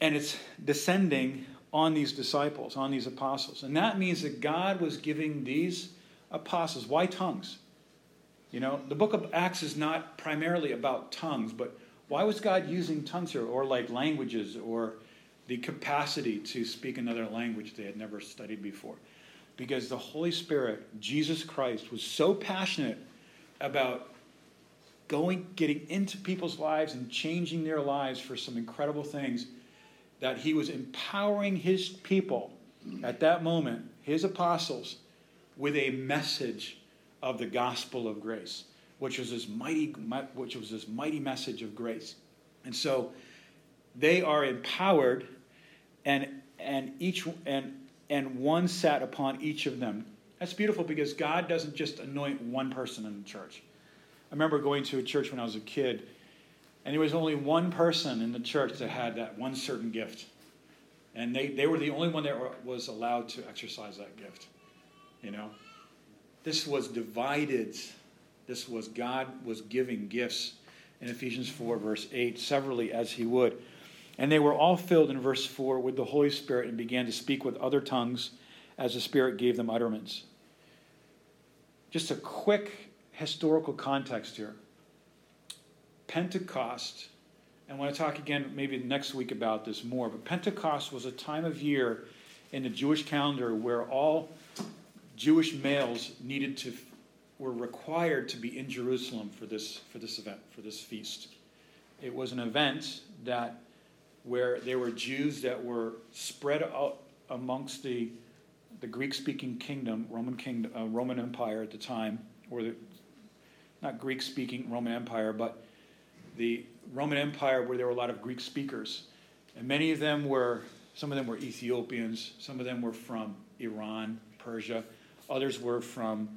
And it's descending on these disciples, on these apostles. And that means that God was giving these apostles, why tongues? You know, the book of Acts is not primarily about tongues, but why was God using tongues here, or like languages, or the capacity to speak another language they had never studied before? because the Holy Spirit, Jesus Christ, was so passionate about going, getting into people's lives and changing their lives for some incredible things that he was empowering his people at that moment, his apostles, with a message of the gospel of grace. which was this mighty, which was this mighty message of grace. And so they are empowered, and and each and and one sat upon each of them. That's beautiful because God doesn't just anoint one person in the church. I remember going to a church when I was a kid, and there was only one person in the church that had that one certain gift. And they, they were the only one that was allowed to exercise that gift. You know? This was divided. This was God was giving gifts in Ephesians 4, verse 8, severally as he would. And they were all filled in verse 4 with the Holy Spirit and began to speak with other tongues as the Spirit gave them utterance. Just a quick historical context here. Pentecost, and I want to talk again maybe next week about this more, but Pentecost was a time of year in the Jewish calendar where all Jewish males needed to were required to be in Jerusalem for this for this event, for this feast. It was an event that where there were Jews that were spread out amongst the the Greek-speaking kingdom, Roman kingdom, uh, Roman Empire at the time, or the not Greek-speaking Roman Empire, but the Roman Empire where there were a lot of Greek speakers, and many of them were some of them were Ethiopians, some of them were from Iran, Persia, others were from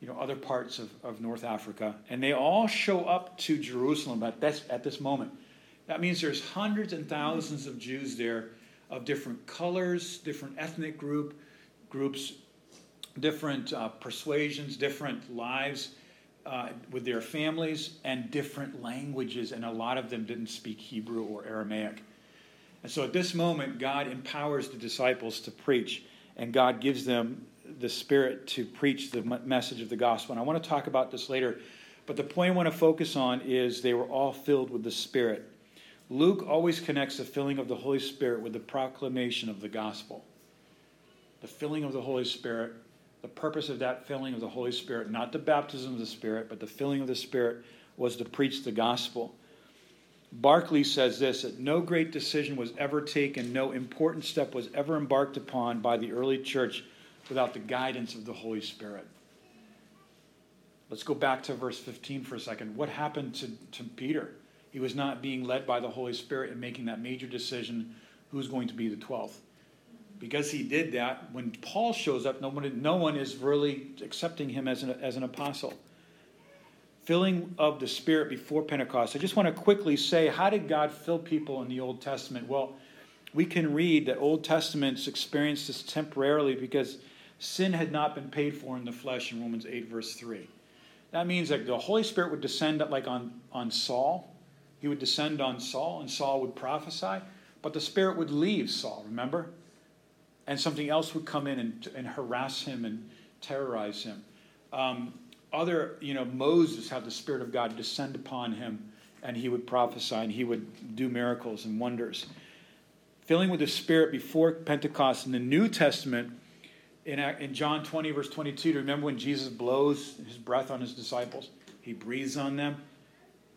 you know other parts of, of North Africa, and they all show up to Jerusalem at this at this moment. That means there's hundreds and thousands of Jews there of different colors, different ethnic group groups, different uh, persuasions, different lives uh, with their families, and different languages, and a lot of them didn't speak Hebrew or Aramaic. And so at this moment, God empowers the disciples to preach, and God gives them the Spirit to preach the message of the gospel. And I want to talk about this later, but the point I want to focus on is they were all filled with the Spirit. Luke always connects the filling of the Holy Spirit with the proclamation of the gospel. The filling of the Holy Spirit, the purpose of that filling of the Holy Spirit, not the baptism of the Spirit, but the filling of the Spirit, was to preach the gospel. Barclay says this that no great decision was ever taken, no important step was ever embarked upon by the early church without the guidance of the Holy Spirit. Let's go back to verse 15 for a second. What happened to, to Peter? He was not being led by the Holy Spirit in making that major decision who's going to be the 12th. Because he did that, when Paul shows up, no one, no one is really accepting him as an, as an apostle. Filling of the Spirit before Pentecost. I just want to quickly say how did God fill people in the Old Testament? Well, we can read that Old Testaments experienced this temporarily because sin had not been paid for in the flesh in Romans 8, verse 3. That means that the Holy Spirit would descend like on, on Saul. He would descend on Saul, and Saul would prophesy, but the Spirit would leave Saul, remember? And something else would come in and, and harass him and terrorize him. Um, other, you know, Moses had the Spirit of God descend upon him, and he would prophesy and he would do miracles and wonders. Filling with the Spirit before Pentecost in the New Testament in, uh, in John 20, verse 22, to remember when Jesus blows his breath on his disciples? He breathes on them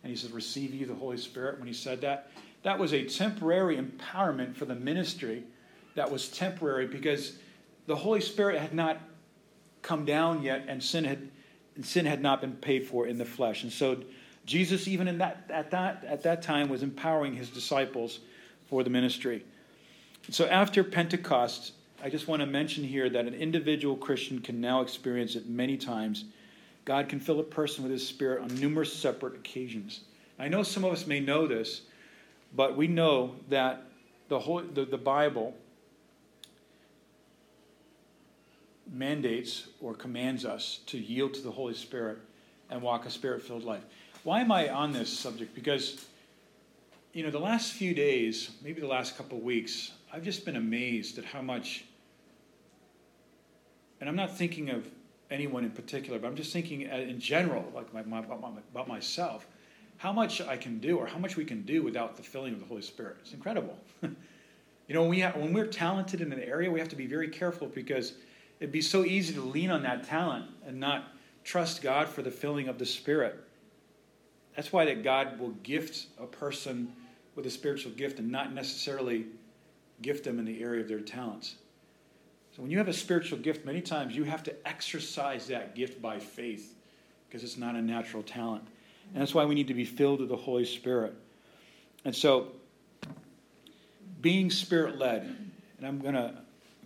and he says, Receive you the Holy Spirit. When he said that, that was a temporary empowerment for the ministry that was temporary because the Holy Spirit had not come down yet and sin had, and sin had not been paid for in the flesh. And so Jesus, even in that, at, that, at that time, was empowering his disciples for the ministry. So after Pentecost, I just want to mention here that an individual Christian can now experience it many times. God can fill a person with His Spirit on numerous separate occasions. I know some of us may know this, but we know that the, whole, the, the Bible mandates or commands us to yield to the Holy Spirit and walk a spirit filled life. Why am I on this subject? Because, you know, the last few days, maybe the last couple of weeks, I've just been amazed at how much and I'm not thinking of anyone in particular, but I'm just thinking uh, in general, like my, my, about, my, about myself, how much I can do or how much we can do without the filling of the Holy Spirit. It's incredible. you know, when, we when we're talented in an area, we have to be very careful because it'd be so easy to lean on that talent and not trust God for the filling of the Spirit. That's why that God will gift a person with a spiritual gift and not necessarily gift them in the area of their talents. So when you have a spiritual gift, many times you have to exercise that gift by faith because it's not a natural talent. And that's why we need to be filled with the Holy Spirit. And so, being spirit led, and I'm going to,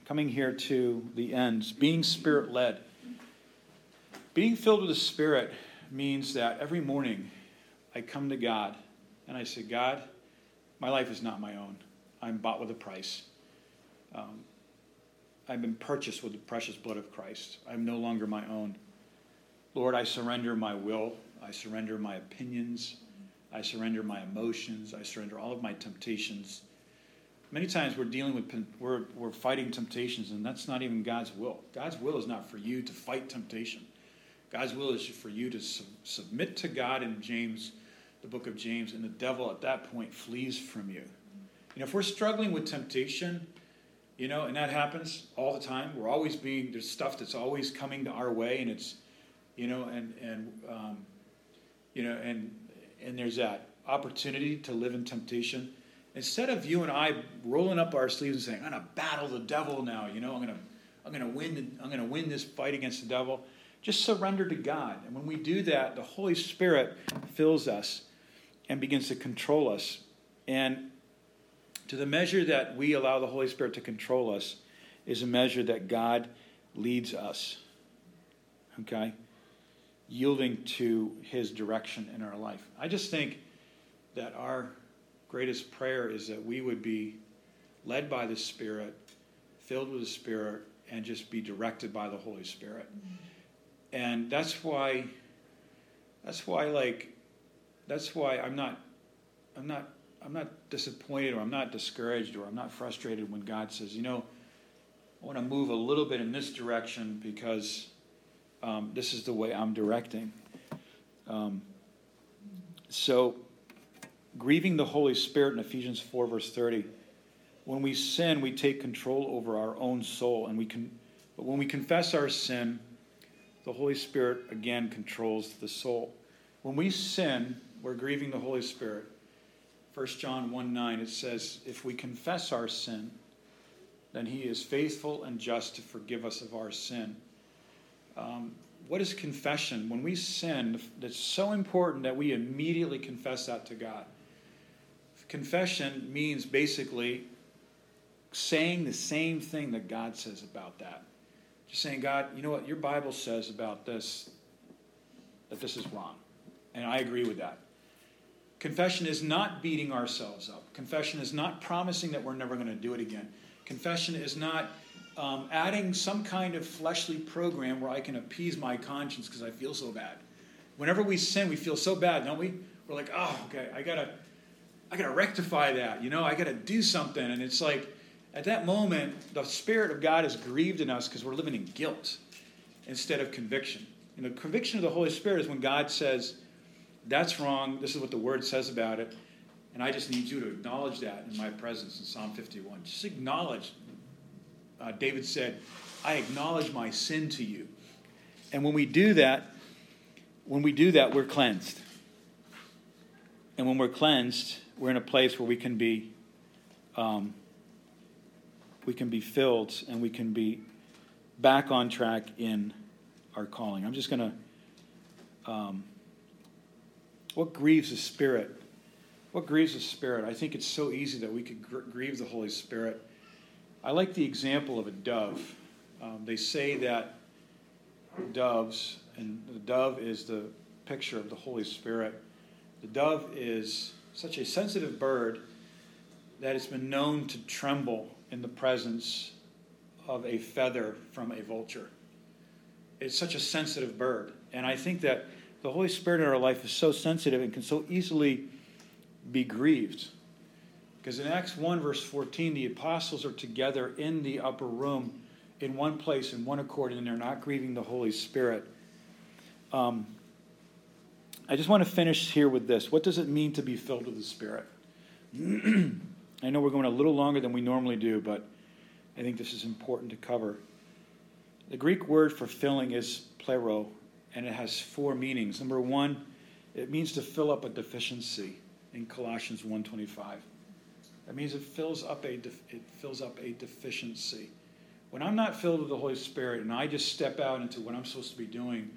coming here to the ends, being spirit led. Being filled with the Spirit means that every morning I come to God and I say, God, my life is not my own. I'm bought with a price. Um, I've been purchased with the precious blood of Christ. I'm no longer my own. Lord, I surrender my will. I surrender my opinions. I surrender my emotions. I surrender all of my temptations. Many times we're dealing with, we're, we're fighting temptations, and that's not even God's will. God's will is not for you to fight temptation. God's will is for you to su- submit to God in James, the book of James, and the devil at that point flees from you. You know, if we're struggling with temptation, you know, and that happens all the time. We're always being there's stuff that's always coming to our way, and it's, you know, and and um, you know, and and there's that opportunity to live in temptation. Instead of you and I rolling up our sleeves and saying, "I'm gonna battle the devil now," you know, I'm gonna I'm gonna win I'm gonna win this fight against the devil. Just surrender to God, and when we do that, the Holy Spirit fills us and begins to control us. And to the measure that we allow the Holy Spirit to control us is a measure that God leads us. Okay? Yielding to his direction in our life. I just think that our greatest prayer is that we would be led by the Spirit, filled with the Spirit, and just be directed by the Holy Spirit. And that's why that's why like that's why I'm not I'm not I'm not disappointed or I'm not discouraged or I'm not frustrated when God says, you know, I want to move a little bit in this direction because um, this is the way I'm directing. Um, so, grieving the Holy Spirit in Ephesians 4, verse 30. When we sin, we take control over our own soul, and we can. But when we confess our sin, the Holy Spirit again controls the soul. When we sin, we're grieving the Holy Spirit. 1 John 1 9, it says, If we confess our sin, then he is faithful and just to forgive us of our sin. Um, what is confession? When we sin, it's so important that we immediately confess that to God. Confession means basically saying the same thing that God says about that. Just saying, God, you know what your Bible says about this, that this is wrong. And I agree with that. Confession is not beating ourselves up. Confession is not promising that we're never going to do it again. Confession is not um, adding some kind of fleshly program where I can appease my conscience because I feel so bad. Whenever we sin, we feel so bad, don't we? We're like, oh, okay, I gotta, I gotta rectify that. You know, I gotta do something. And it's like, at that moment, the Spirit of God is grieved in us because we're living in guilt instead of conviction. And the conviction of the Holy Spirit is when God says, that's wrong. This is what the word says about it. And I just need you to acknowledge that in my presence in Psalm 51. Just acknowledge. Uh, David said, I acknowledge my sin to you. And when we do that, when we do that, we're cleansed. And when we're cleansed, we're in a place where we can be, um, we can be filled and we can be back on track in our calling. I'm just going to um, what grieves the Spirit? What grieves the Spirit? I think it's so easy that we could gr- grieve the Holy Spirit. I like the example of a dove. Um, they say that doves, and the dove is the picture of the Holy Spirit. The dove is such a sensitive bird that it's been known to tremble in the presence of a feather from a vulture. It's such a sensitive bird. And I think that the Holy Spirit in our life is so sensitive and can so easily be grieved. Because in Acts 1, verse 14, the apostles are together in the upper room in one place, in one accord, and they're not grieving the Holy Spirit. Um, I just want to finish here with this. What does it mean to be filled with the Spirit? I know we're going a little longer than we normally do, but I think this is important to cover. The Greek word for filling is plero, and it has four meanings. Number one, it means to fill up a deficiency in Colossians 1:25. That means it fills up a it fills up a deficiency. When I'm not filled with the Holy Spirit and I just step out into what I'm supposed to be doing,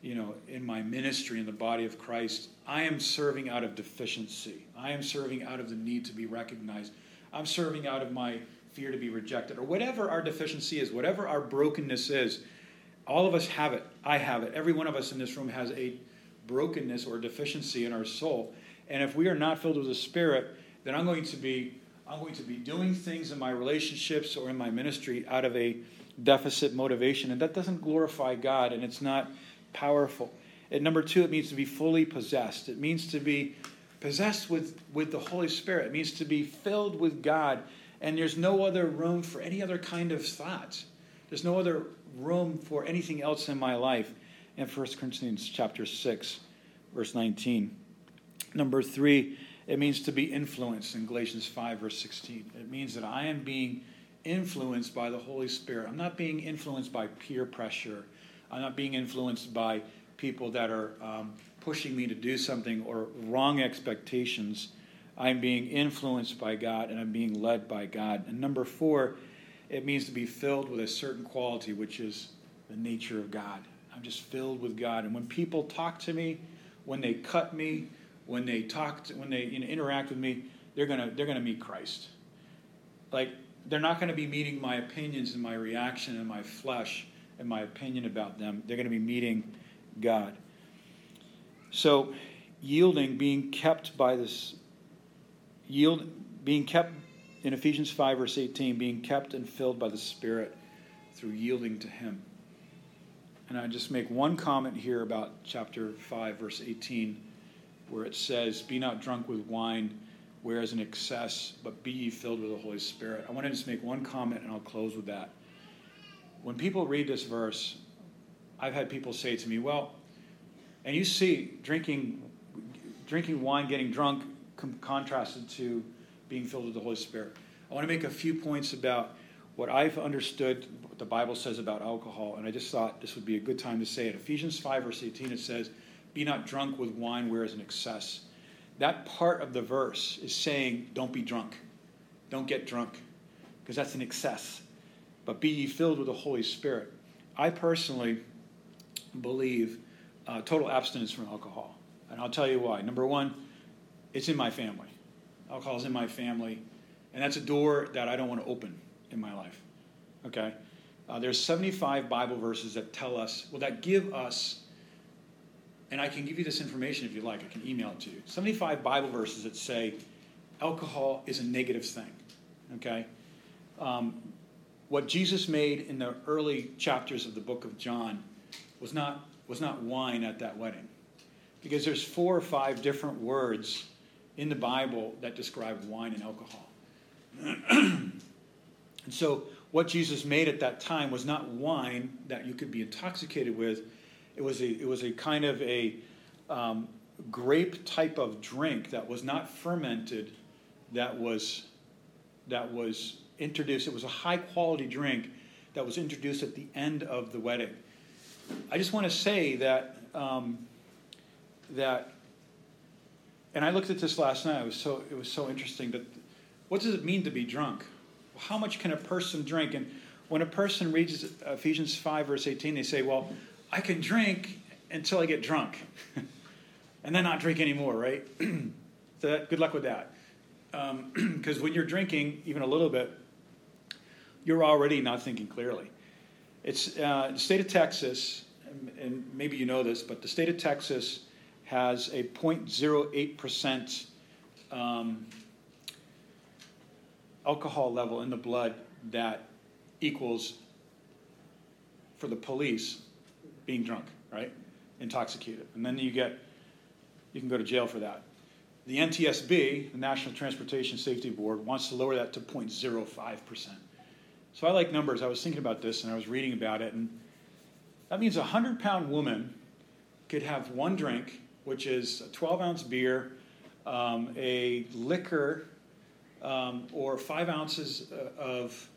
you know, in my ministry in the body of Christ, I am serving out of deficiency. I am serving out of the need to be recognized. I'm serving out of my fear to be rejected, or whatever our deficiency is, whatever our brokenness is. All of us have it. I have it. Every one of us in this room has a brokenness or deficiency in our soul. And if we are not filled with the Spirit, then I'm going to be I'm going to be doing things in my relationships or in my ministry out of a deficit motivation, and that doesn't glorify God, and it's not powerful. And number two, it means to be fully possessed. It means to be possessed with, with the Holy Spirit. It means to be filled with God, and there's no other room for any other kind of thoughts. There's no other room for anything else in my life. In 1 Corinthians chapter 6, verse 19. Number three, it means to be influenced in Galatians 5, verse 16. It means that I am being influenced by the Holy Spirit. I'm not being influenced by peer pressure. I'm not being influenced by people that are um, pushing me to do something or wrong expectations. I'm being influenced by God and I'm being led by God. And number four, it means to be filled with a certain quality, which is the nature of God. I'm just filled with God. And when people talk to me, when they cut me, when they talk, to, when they you know, interact with me, they're gonna they're gonna meet Christ. Like they're not to be meeting my opinions and my reaction and my flesh and my opinion about them. They're to be meeting God. So, yielding, being kept by this, yield, being kept in Ephesians 5, verse 18, being kept and filled by the Spirit through yielding to Him. And I just make one comment here about chapter 5, verse 18, where it says, Be not drunk with wine, whereas in excess, but be ye filled with the Holy Spirit. I want to just make one comment and I'll close with that. When people read this verse, I've had people say to me, Well, and you see drinking, drinking wine, getting drunk, com- contrasted to being filled with the Holy Spirit. I want to make a few points about what I've understood what the Bible says about alcohol, and I just thought this would be a good time to say it. Ephesians 5, verse 18, it says, Be not drunk with wine, whereas in excess. That part of the verse is saying, Don't be drunk. Don't get drunk, because that's an excess. But be ye filled with the Holy Spirit. I personally believe uh, total abstinence from alcohol. And I'll tell you why. Number one, it's in my family. Alcohol is in my family, and that's a door that I don't want to open in my life. Okay? Uh, there's 75 Bible verses that tell us, well, that give us, and I can give you this information if you like, I can email it to you. 75 Bible verses that say alcohol is a negative thing. Okay? Um, what Jesus made in the early chapters of the book of John was not was not wine at that wedding. Because there's four or five different words in the Bible that describe wine and alcohol. and so, what Jesus made at that time was not wine that you could be intoxicated with. It was a, it was a kind of a um, grape type of drink that was not fermented, that was, that was introduced. It was a high quality drink that was introduced at the end of the wedding. I just want to say that um, that, and I looked at this last night. It was so it was so interesting. That what does it mean to be drunk? How much can a person drink? And when a person reads Ephesians five verse eighteen, they say, "Well, I can drink until I get drunk, and then not drink anymore." Right? so that, good luck with that. Because um, when you're drinking even a little bit, you're already not thinking clearly. It's uh, the state of Texas, and maybe you know this, but the state of Texas has a 0.08% um, alcohol level in the blood that equals for the police being drunk, right? Intoxicated. And then you get, you can go to jail for that. The NTSB, the National Transportation Safety Board, wants to lower that to 0.05%. So I like numbers. I was thinking about this and I was reading about it, and that means a 100 pound woman could have one drink, which is a 12 ounce beer, um, a liquor, um, or five ounces uh, of,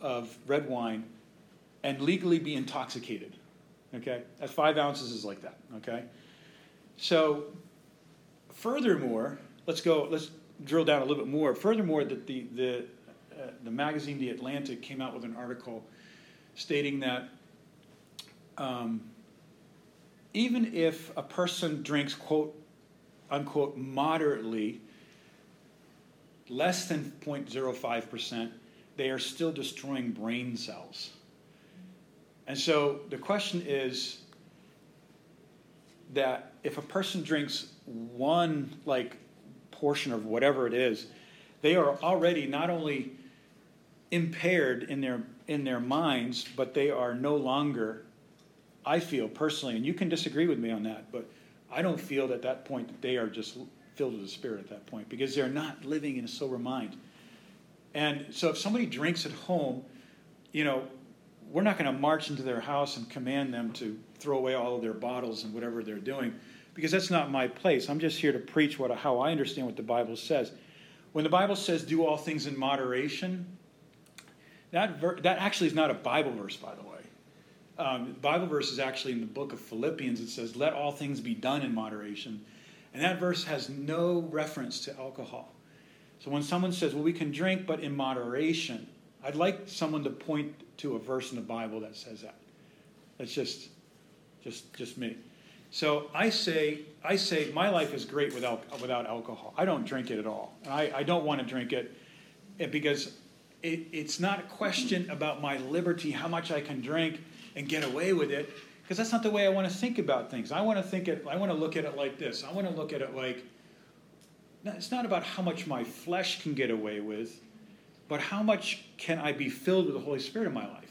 of red wine, and legally be intoxicated. Okay? At five ounces is like that. Okay? So, furthermore, let's go, let's drill down a little bit more. Furthermore, that the, the uh, the magazine The Atlantic came out with an article stating that um, even if a person drinks, quote unquote, moderately, less than 0.05%, they are still destroying brain cells. And so the question is that if a person drinks one like portion of whatever it is, they are already not only impaired in their in their minds, but they are no longer I feel personally, and you can disagree with me on that, but I don't feel at that point that they are just filled with the Spirit at that point because they're not living in a sober mind. And so if somebody drinks at home, you know, we're not going to march into their house and command them to throw away all of their bottles and whatever they're doing because that's not my place. I'm just here to preach what, how I understand what the Bible says. When the Bible says do all things in moderation, that, ver- that actually is not a Bible verse, by the way. Um, Bible verse is actually in the book of Philippians. It says, Let all things be done in moderation. And that verse has no reference to alcohol. So when someone says, Well, we can drink, but in moderation, I'd like someone to point to a verse in the Bible that says that. That's just, just, just me. So I say, I say, my life is great without, without alcohol. I don't drink it at all, and I, I don't want to drink it because it, it's not a question about my liberty, how much I can drink and get away with it, because that's not the way I want to think about things. I want to think it. I want to look at it like this. I want to look at it like it's not about how much my flesh can get away with, but how much can I be filled with the Holy Spirit in my life.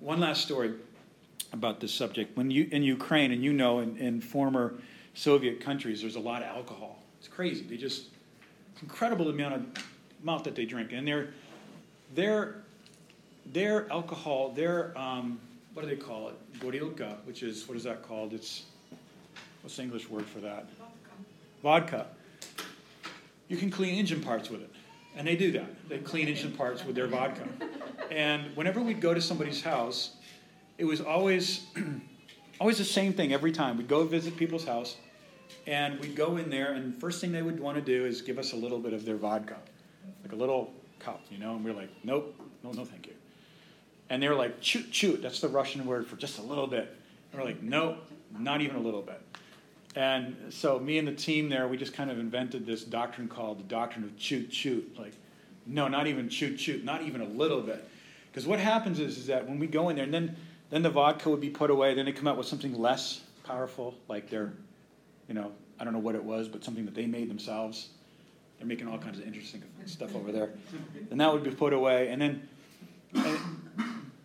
One last story about this subject. When you in Ukraine, and you know, in, in former Soviet countries, there's a lot of alcohol. It's crazy. They just incredible amount of amount that they drink, and their their their alcohol, their um, what do they call it? Gorilka, which is what is that called? It's what's the English word for that? Vodka. Vodka. You can clean engine parts with it. And they do that. They clean engine parts with their vodka. And whenever we'd go to somebody's house, it was always always the same thing every time. We'd go visit people's house, and we'd go in there, and the first thing they would want to do is give us a little bit of their vodka, like a little cup, you know. And we we're like, nope, no, no, thank you. And they were like, shoot, shoot. That's the Russian word for just a little bit. And we're like, "No, not even a little bit. And so me and the team there, we just kind of invented this doctrine called the doctrine of shoot, shoot. Like, no, not even shoot, shoot, not even a little bit. Because what happens is, is that when we go in there, and then, then the vodka would be put away, then they come out with something less powerful, like they're, you know, I don't know what it was, but something that they made themselves. They're making all kinds of interesting stuff over there. And that would be put away. And then, and,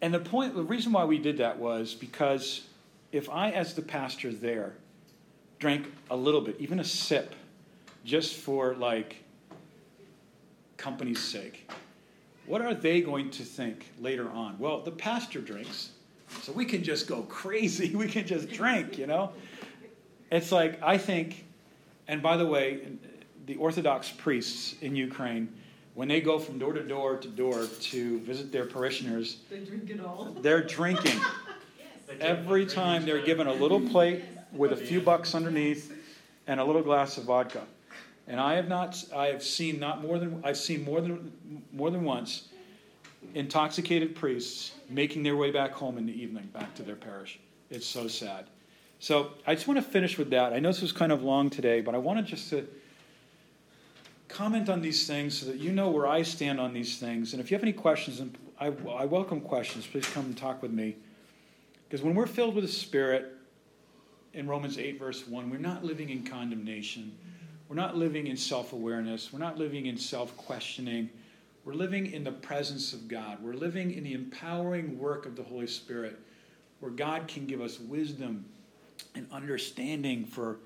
and the point, the reason why we did that was because if I, as the pastor there, drank a little bit, even a sip, just for like company's sake, what are they going to think later on? Well, the pastor drinks, so we can just go crazy. We can just drink, you know? It's like, I think, and by the way, the Orthodox priests in Ukraine, when they go from door to door to door to visit their parishioners, they drink it all. They're drinking. Every time they're given a little plate with a few bucks underneath and a little glass of vodka. And I have not I have seen not more than I've seen more than more than once intoxicated priests making their way back home in the evening back to their parish. It's so sad. So I just want to finish with that. I know this was kind of long today, but I wanted just to comment on these things so that you know where I stand on these things. And if you have any questions, and I, I welcome questions, please come and talk with me. Because when we're filled with the Spirit, in Romans 8, verse 1, we're not living in condemnation. We're not living in self awareness. We're not living in self questioning. We're living in the presence of God. We're living in the empowering work of the Holy Spirit, where God can give us wisdom and understanding for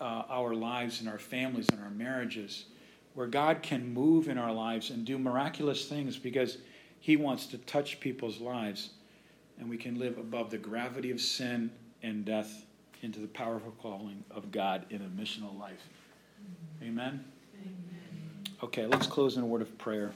uh, our lives and our families and our marriages where God can move in our lives and do miraculous things because He wants to touch people's lives. And we can live above the gravity of sin and death into the powerful calling of God in a missional life. Amen? Amen. Okay, let's close in a word of prayer.